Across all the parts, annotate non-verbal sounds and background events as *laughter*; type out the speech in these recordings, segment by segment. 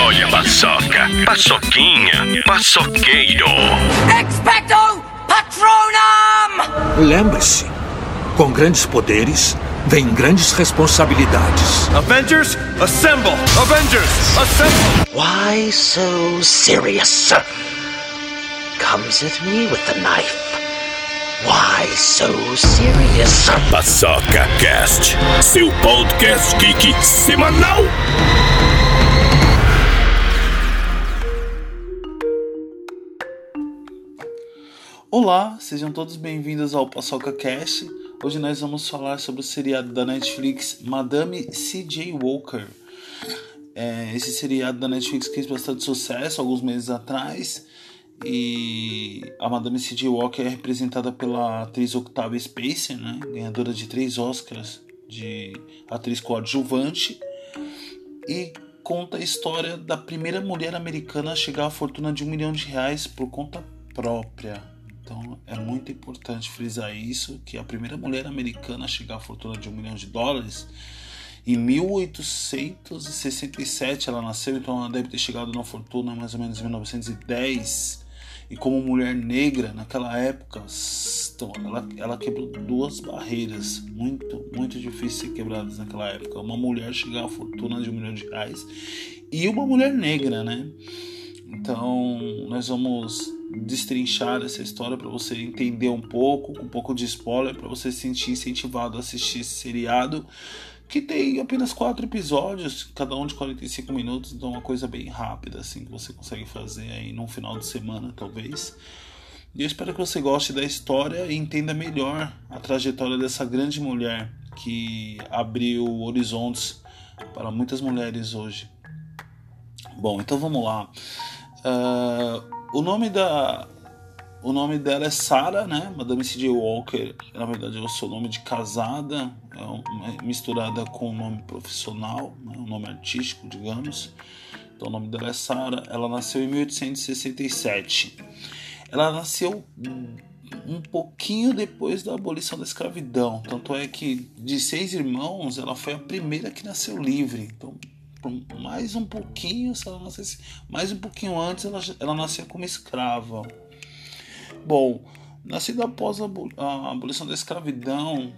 Olha a paçoca, paçoquinha, paçoqueiro. Expecto Patronum! Lembre-se, com grandes poderes vem grandes responsabilidades. Avengers, assemble! Avengers, assemble! Why so serious? Comes at me with the knife. Why so serious? Paçoca Cast, seu podcast geek semanal. Olá, sejam todos bem-vindos ao Paçoca Cast. Hoje nós vamos falar sobre o seriado da Netflix Madame C.J. Walker. É, esse seriado da Netflix fez bastante sucesso alguns meses atrás e a Madame C.J. Walker é representada pela atriz Octavia Spencer, né, ganhadora de três Oscars de atriz coadjuvante e conta a história da primeira mulher americana a chegar à fortuna de um milhão de reais por conta própria. Então é muito importante frisar isso, que a primeira mulher americana a chegar à fortuna de um milhão de dólares, em 1867 ela nasceu, então ela deve ter chegado na fortuna mais ou menos em 1910. E como mulher negra naquela época, então, ela, ela quebrou duas barreiras muito, muito difíceis de ser quebradas naquela época. Uma mulher chegar à fortuna de um milhão de reais e uma mulher negra, né? Então, nós vamos destrinchar essa história para você entender um pouco, com um pouco de spoiler, para você se sentir incentivado a assistir esse seriado, que tem apenas quatro episódios, cada um de 45 minutos, então é uma coisa bem rápida, assim, que você consegue fazer aí num final de semana, talvez. E eu espero que você goste da história e entenda melhor a trajetória dessa grande mulher que abriu horizontes para muitas mulheres hoje. Bom, então vamos lá. Uh, o nome da o nome dela é Sarah, né? Madame C.J. Walker, na verdade é o seu nome de casada, é é misturada com o nome profissional, né? um nome artístico, digamos. Então o nome dela é Sarah. Ela nasceu em 1867. Ela nasceu um pouquinho depois da abolição da escravidão. Tanto é que de seis irmãos, ela foi a primeira que nasceu livre. Então mais um pouquinho, se ela nascesse mais um pouquinho antes, ela, ela nascia como escrava. Bom, nascida após a, a abolição da escravidão,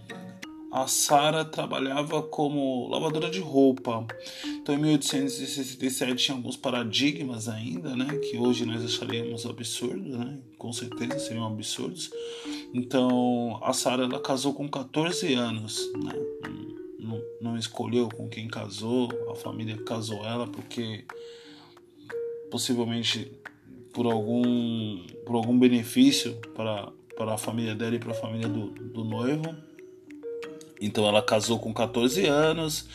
a Sara trabalhava como lavadora de roupa. Então, em 1867 tinha alguns paradigmas ainda, né, que hoje nós acharíamos absurdos, né, com certeza seriam absurdos. Então, a Sara ela casou com 14 anos, né, escolheu com quem casou, a família casou ela porque possivelmente por algum, por algum benefício para, para a família dela e para a família do, do noivo. Então ela casou com 14 anos,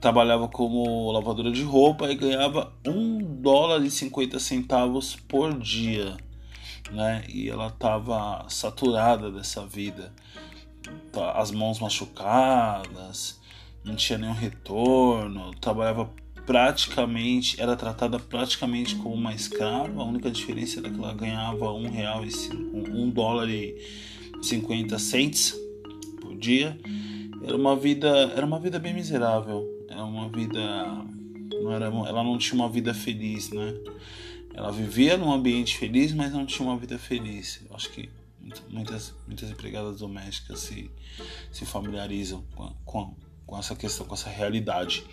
trabalhava como lavadora de roupa e ganhava 1 dólar e 50 centavos por dia. Né? E ela estava saturada dessa vida. Tá, as mãos machucadas, não tinha nenhum retorno, trabalhava praticamente, era tratada praticamente como uma escrava, a única diferença era que ela ganhava um real e um dólar e 50 cents por dia. Era uma vida, era uma vida bem miserável, era uma vida não era, ela não tinha uma vida feliz, né? Ela vivia num ambiente feliz, mas não tinha uma vida feliz. Eu acho que muitas, muitas empregadas domésticas se, se familiarizam com, com, com essa questão, com essa realidade.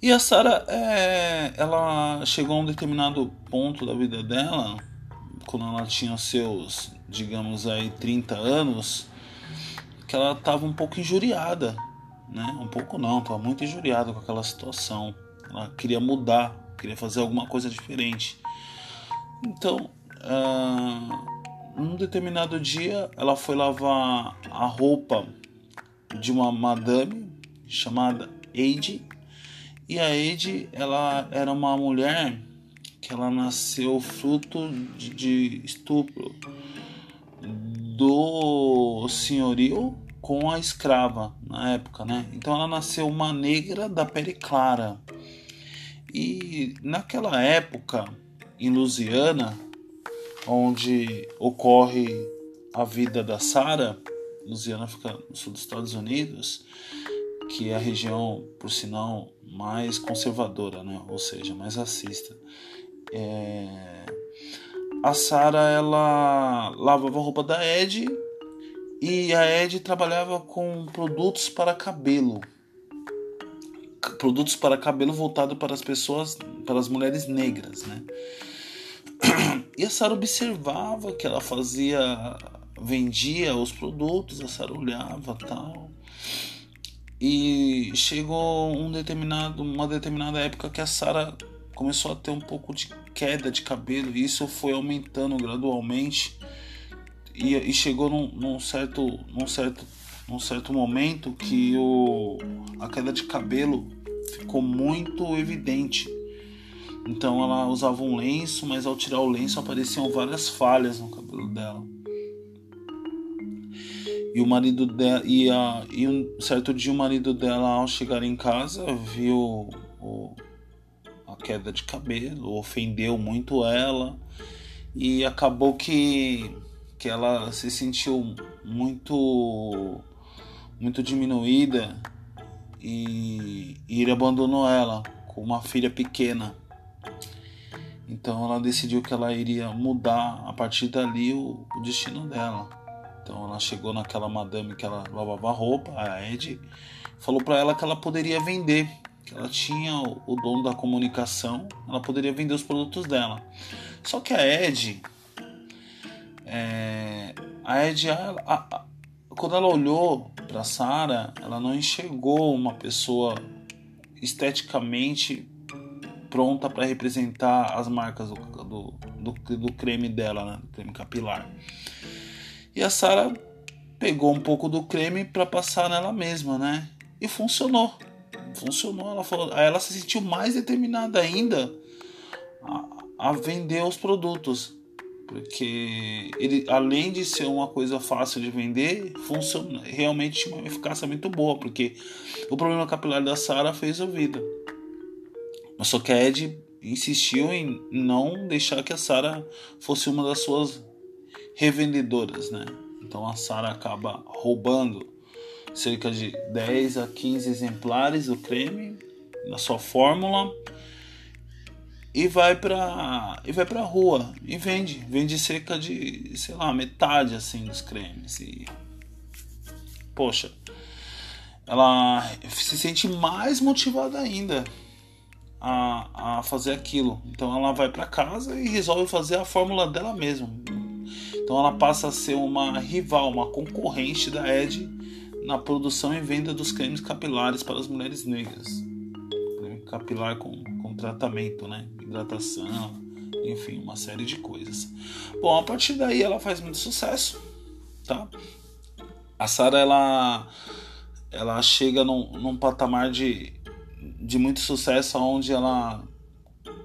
E a Sara, é, ela chegou a um determinado ponto da vida dela, quando ela tinha seus, digamos aí, 30 anos, que ela estava um pouco injuriada, né? Um pouco não, estava muito injuriada com aquela situação. Ela queria mudar, queria fazer alguma coisa diferente. Então, uh, num determinado dia, ela foi lavar a roupa de uma madame chamada Eide. E a Eide, ela era uma mulher que ela nasceu fruto de, de estupro do senhorio com a escrava na época, né? Então ela nasceu uma negra da pele clara. E naquela época, em Louisiana, onde ocorre a vida da Sara. Louisiana fica no sul dos Estados Unidos, que é a região, por sinal, mais conservadora, né? Ou seja, mais racista. É... A Sara ela lavava a roupa da Ed e a Ed trabalhava com produtos para cabelo. Produtos para cabelo voltado para as pessoas, para as mulheres negras, né? *clears throat* E a Sara observava que ela fazia, vendia os produtos, a Sara olhava tal. E chegou um determinado, uma determinada época que a Sara começou a ter um pouco de queda de cabelo e isso foi aumentando gradualmente e, e chegou num, num, certo, num certo, num certo momento que o, a queda de cabelo ficou muito evidente. Então ela usava um lenço, mas ao tirar o lenço apareciam várias falhas no cabelo dela. E o marido dela e, a, e um certo dia o marido dela ao chegar em casa viu o, a queda de cabelo, ofendeu muito ela e acabou que que ela se sentiu muito muito diminuída e, e ele abandonou ela com uma filha pequena. Então ela decidiu que ela iria mudar a partir dali o, o destino dela. Então ela chegou naquela madame que ela lavava roupa, a Ed, falou para ela que ela poderia vender, que ela tinha o, dono da comunicação, ela poderia vender os produtos dela. Só que a Ed, é, a Ed, a, a, quando ela olhou para Sara, ela não enxergou uma pessoa esteticamente pronta para representar as marcas do, do, do, do, creme dela, né? do creme capilar. E a Sara pegou um pouco do creme para passar nela mesma, né? E funcionou. Funcionou. Ela falou, aí ela se sentiu mais determinada ainda a, a vender os produtos porque ele além de ser uma coisa fácil de vender, funciona realmente tinha uma eficácia muito boa, porque o problema capilar da Sara fez ouvida. Mas só que a Ed insistiu em não deixar que a Sara fosse uma das suas revendedoras, né? Então a Sara acaba roubando cerca de 10 a 15 exemplares do creme na sua fórmula e vai para e vai para rua e vende, vende cerca de, sei lá, metade assim dos cremes e poxa, ela se sente mais motivada ainda a, a fazer aquilo. Então ela vai para casa e resolve fazer a fórmula dela mesma. Então ela passa a ser uma rival, uma concorrente da Ed na produção e venda dos cremes capilares para as mulheres negras. Creme capilar com tratamento, né? Hidratação, enfim, uma série de coisas. Bom, a partir daí ela faz muito sucesso, tá? A Sara ela ela chega num, num patamar de, de muito sucesso onde ela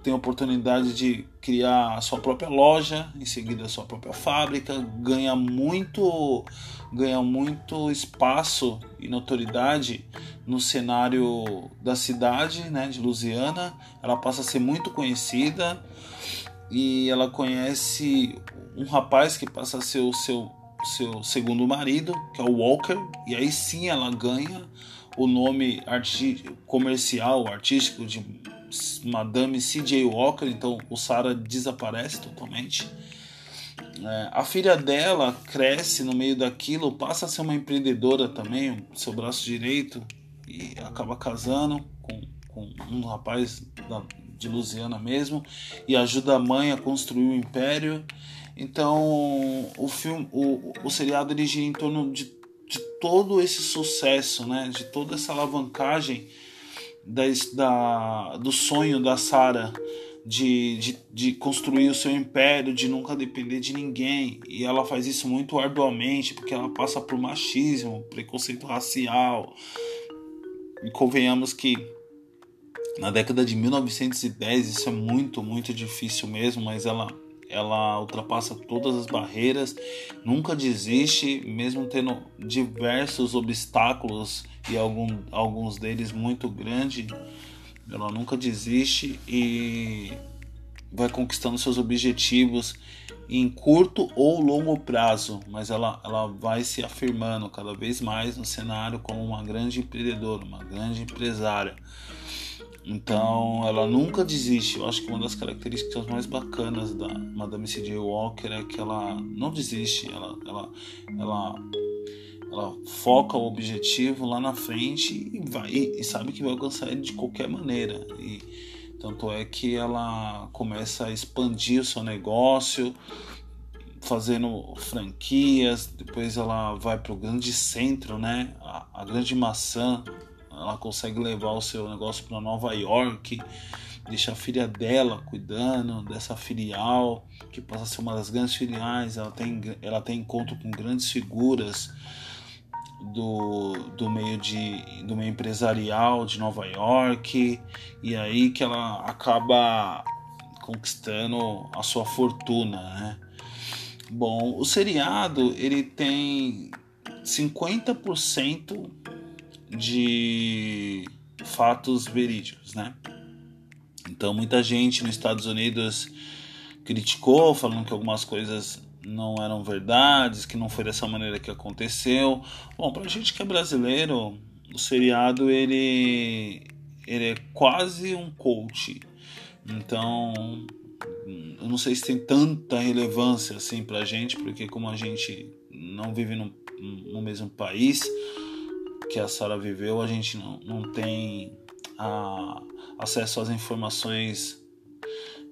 tem a oportunidade de criar a sua própria loja, em seguida a sua própria fábrica, ganha muito ganha muito espaço e notoriedade no cenário da cidade, né, de Louisiana. Ela passa a ser muito conhecida e ela conhece um rapaz que passa a ser o seu seu segundo marido, que é o Walker, e aí sim ela ganha o nome arti comercial, artístico de Madame C.J. Walker, então o Sarah desaparece totalmente. É, a filha dela cresce no meio daquilo, passa a ser uma empreendedora também, seu braço direito, e acaba casando com, com um rapaz da, de Louisiana mesmo, e ajuda a mãe a construir o império. Então o filme, o, o seriado ele gira em torno de, de todo esse sucesso, né? de toda essa alavancagem da, da, do sonho da Sarah de, de, de, construir o seu império, de nunca depender de ninguém. E ela faz isso muito arduamente, porque ela passa por machismo, preconceito racial. E convenhamos que na década de 1910 isso é muito, muito difícil mesmo, mas ela ela ultrapassa todas as barreiras, nunca desiste, mesmo tendo diversos obstáculos e algum, alguns deles muito grandes, ela nunca desiste e vai conquistando seus objetivos em curto ou longo prazo, mas ela, ela vai se afirmando cada vez mais no cenário como uma grande empreendedora, uma grande empresária. Então ela nunca desiste. Eu acho que uma das características mais bacanas da Madame C.J. Walker é que ela não desiste, ela, ela, ela, ela foca o objetivo lá na frente e, vai, e sabe que vai alcançar ele de qualquer maneira. E tanto é que ela começa a expandir o seu negócio, fazendo franquias, depois ela vai para o grande centro, né? A, a grande maçã ela consegue levar o seu negócio para Nova York, deixa a filha dela cuidando dessa filial, que passa a ser uma das grandes filiais. Ela tem, ela tem encontro com grandes figuras do, do meio de do meio empresarial de Nova York e aí que ela acaba conquistando a sua fortuna, né? Bom, o seriado ele tem 50% de fatos verídicos, né? Então muita gente nos Estados Unidos criticou, falando que algumas coisas não eram verdades, que não foi dessa maneira que aconteceu. Bom, pra gente que é brasileiro, o seriado ele ele é quase um coach. Então, eu não sei se tem tanta relevância assim pra gente, porque como a gente não vive no, no mesmo país, que a Sara viveu, a gente não, não tem a, acesso às informações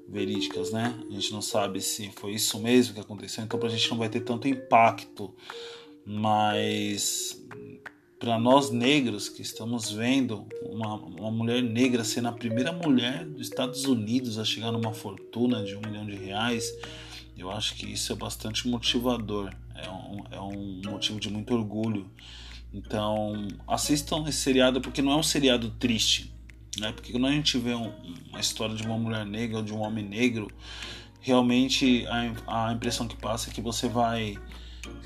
verídicas, né? A gente não sabe se foi isso mesmo que aconteceu, então para a gente não vai ter tanto impacto. Mas para nós negros que estamos vendo uma, uma mulher negra sendo a primeira mulher dos Estados Unidos a chegar numa fortuna de um milhão de reais, eu acho que isso é bastante motivador, é um, é um motivo de muito orgulho. Então, assistam esse seriado porque não é um seriado triste, né? Porque quando a gente vê um, uma história de uma mulher negra ou de um homem negro, realmente a, a impressão que passa é que você vai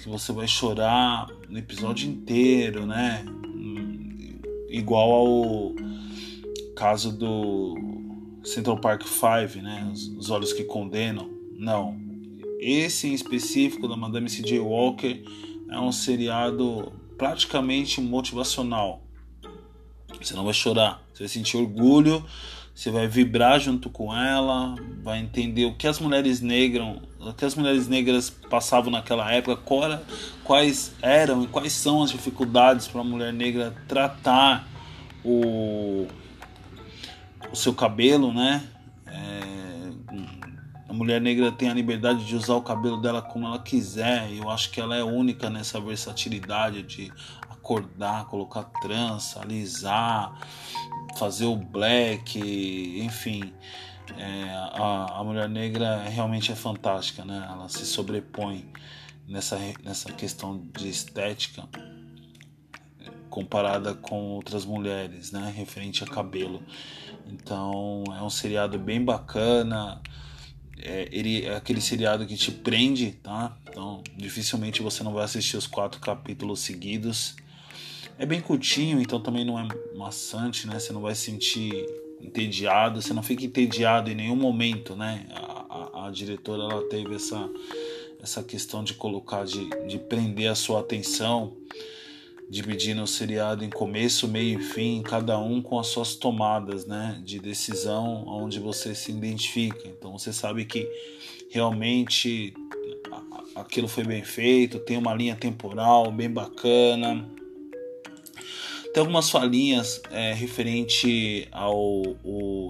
que você vai chorar no episódio inteiro, né? Igual ao caso do Central Park 5, né? Os, os Olhos que Condenam. Não. Esse em específico da Madame C.J. Walker é um seriado praticamente motivacional. Você não vai chorar, você vai sentir orgulho, você vai vibrar junto com ela, vai entender o que as mulheres negras, o que as mulheres negras passavam naquela época, quais eram e quais são as dificuldades para a mulher negra tratar o, o seu cabelo, né? mulher negra tem a liberdade de usar o cabelo dela como ela quiser. Eu acho que ela é única nessa versatilidade de acordar, colocar trança, alisar, fazer o black, enfim. É, a, a mulher negra realmente é fantástica, né? Ela se sobrepõe nessa, nessa questão de estética comparada com outras mulheres, né? Referente a cabelo. Então é um seriado bem bacana é, ele é aquele seriado que te prende, tá? Então, dificilmente você não vai assistir os quatro capítulos seguidos. É bem curtinho, então também não é maçante, né? Você não vai se sentir entediado, você não fica entediado em nenhum momento, né? A, a, a diretora ela teve essa, essa questão de colocar, de, de prender a sua atenção dividindo o seriado em começo, meio e fim, cada um com as suas tomadas né, de decisão onde você se identifica. Então você sabe que realmente aquilo foi bem feito, tem uma linha temporal bem bacana. Tem algumas falinhas é, referente ao,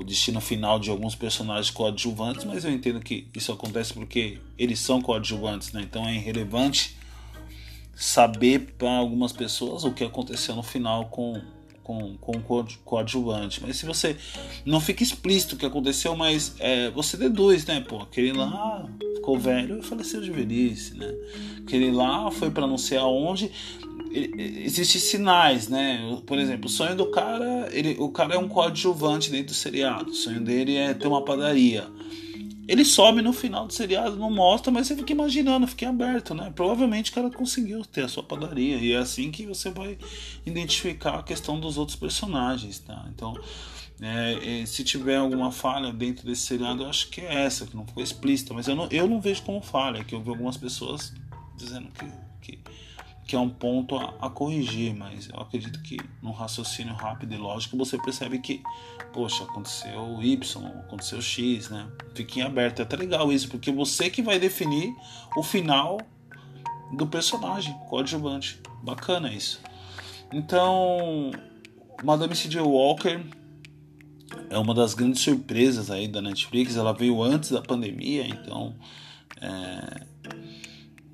destino final de alguns personagens coadjuvantes, mas eu entendo que isso acontece porque eles são coadjuvantes, né? então é irrelevante saber para algumas pessoas o que aconteceu no final com, com, com o coadjuvante. Mas se você não fica explícito o que aconteceu, mas é, você deduz, né? Pô, aquele lá ficou velho e faleceu de velhice, né? Aquele lá foi para não sei aonde. Existem sinais, né? Por exemplo, o sonho do cara, ele, o cara é um coadjuvante dentro do seriado. O sonho dele é ter uma padaria. Ele some no final do seriado, não mostra, mas você fica imaginando, fica aberto, né? Provavelmente o cara conseguiu ter a sua padaria. E é assim que você vai identificar a questão dos outros personagens, tá? Então, é, é, se tiver alguma falha dentro desse seriado, eu acho que é essa, que não ficou explícita. Mas eu não, eu não vejo como falha, que eu vi algumas pessoas dizendo que, que, que é um ponto a, a, corrigir, mas eu acredito que no raciocínio rápido e lógico você percebe que, poxa, aconteceu Y, aconteceu X, né? Fique em aberto. É até legal isso, porque você que vai definir o final do personagem coadjuvante. Bacana isso. Então, Madame C.J. Walker é uma das grandes surpresas aí da Netflix. Ela veio antes da pandemia, então é,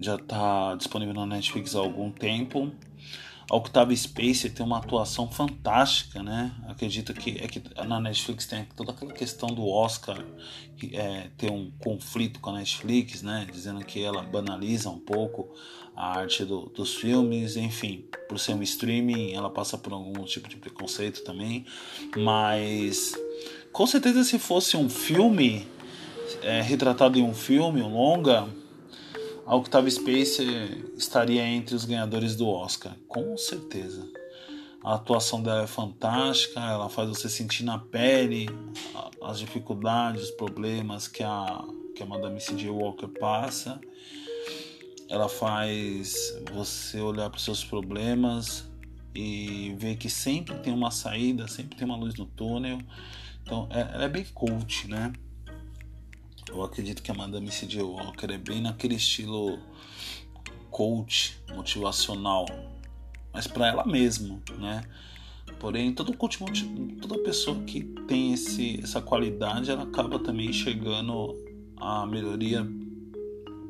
já está disponível na Netflix há algum tempo. A Octavia Spacer tem uma atuação fantástica, né? Acredito que é que na Netflix tem toda aquela questão do Oscar é, ter um conflito com a Netflix, né? Dizendo que ela banaliza um pouco a arte do, dos filmes, enfim, por ser um streaming, ela passa por algum tipo de preconceito também, mas com certeza se fosse um filme é, retratado em um filme, um longa, a Octavia Spacer estaria entre os ganhadores do Oscar, com certeza. A atuação dela é fantástica, ela faz você sentir na pele as dificuldades, os problemas que a, que a Madame C.J. Walker passa. Ela faz você olhar para os seus problemas e ver que sempre tem uma saída, sempre tem uma luz no túnel. Então, é, ela é bem coach, né? Eu acredito que a Madame C.J. Walker é bem naquele estilo coach motivacional, mas para ela mesma, né? Porém, todo coach, toda pessoa que tem esse, essa qualidade, ela acaba também chegando a melhoria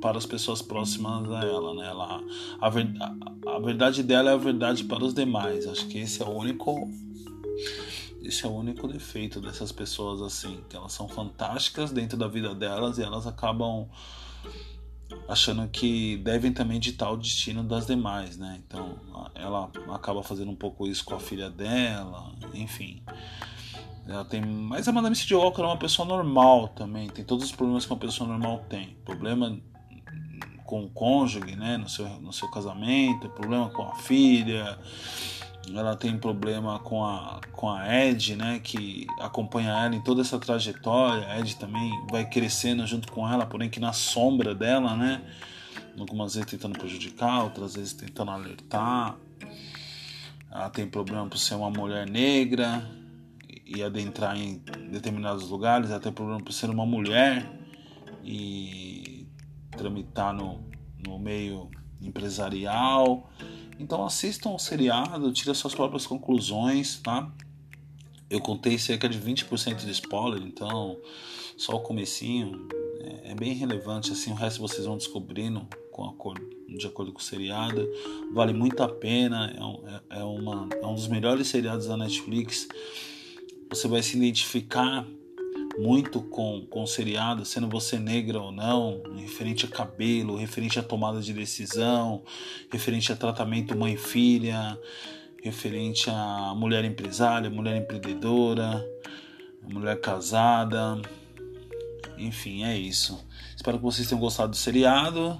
para as pessoas próximas a ela, né? Ela, a, a, a verdade dela é a verdade para os demais. Acho que esse é o único esse é o único defeito dessas pessoas assim, que elas são fantásticas dentro da vida delas e elas acabam achando que devem também ditar o destino das demais, né? Então ela acaba fazendo um pouco isso com a filha dela, enfim. Ela tem, mas a Madame C.J. Walker é uma pessoa normal também, tem todos os problemas que uma pessoa normal tem. Problema com o cônjuge, né, no seu, no seu casamento, problema com a filha, ela tem problema com a, com a Ed, né, que acompanha ela em toda essa trajetória. A Ed também vai crescendo junto com ela, porém que na sombra dela, né, algumas vezes tentando prejudicar, outras vezes tentando alertar. Ela tem problema por ser uma mulher negra e adentrar em determinados lugares. Ela tem problema por ser uma mulher e tramitar no, no meio empresarial. Então assistam o seriado, tire suas próprias conclusões, tá? Eu contei cerca de 20% de spoiler, então só o comecinho é, é, bem relevante, assim, o resto vocês vão descobrindo com de acordo com o seriado. Vale muito a pena, é é, é uma, é um dos melhores seriados da Netflix. Você vai se identificar muito com, com seriado, sendo você negra ou não, referente a cabelo, referente a tomada de decisão, referente a tratamento mãe-filha, referente a mulher empresária, mulher empreendedora, mulher casada. Enfim, é isso. Espero que vocês tenham gostado do seriado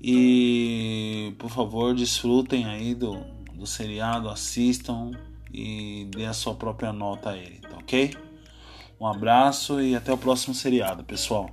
e, por favor, desfrutem aí do, do seriado, assistam e dê a sua própria nota a ele, tá ok? Um abraço e até o próximo seriado, pessoal.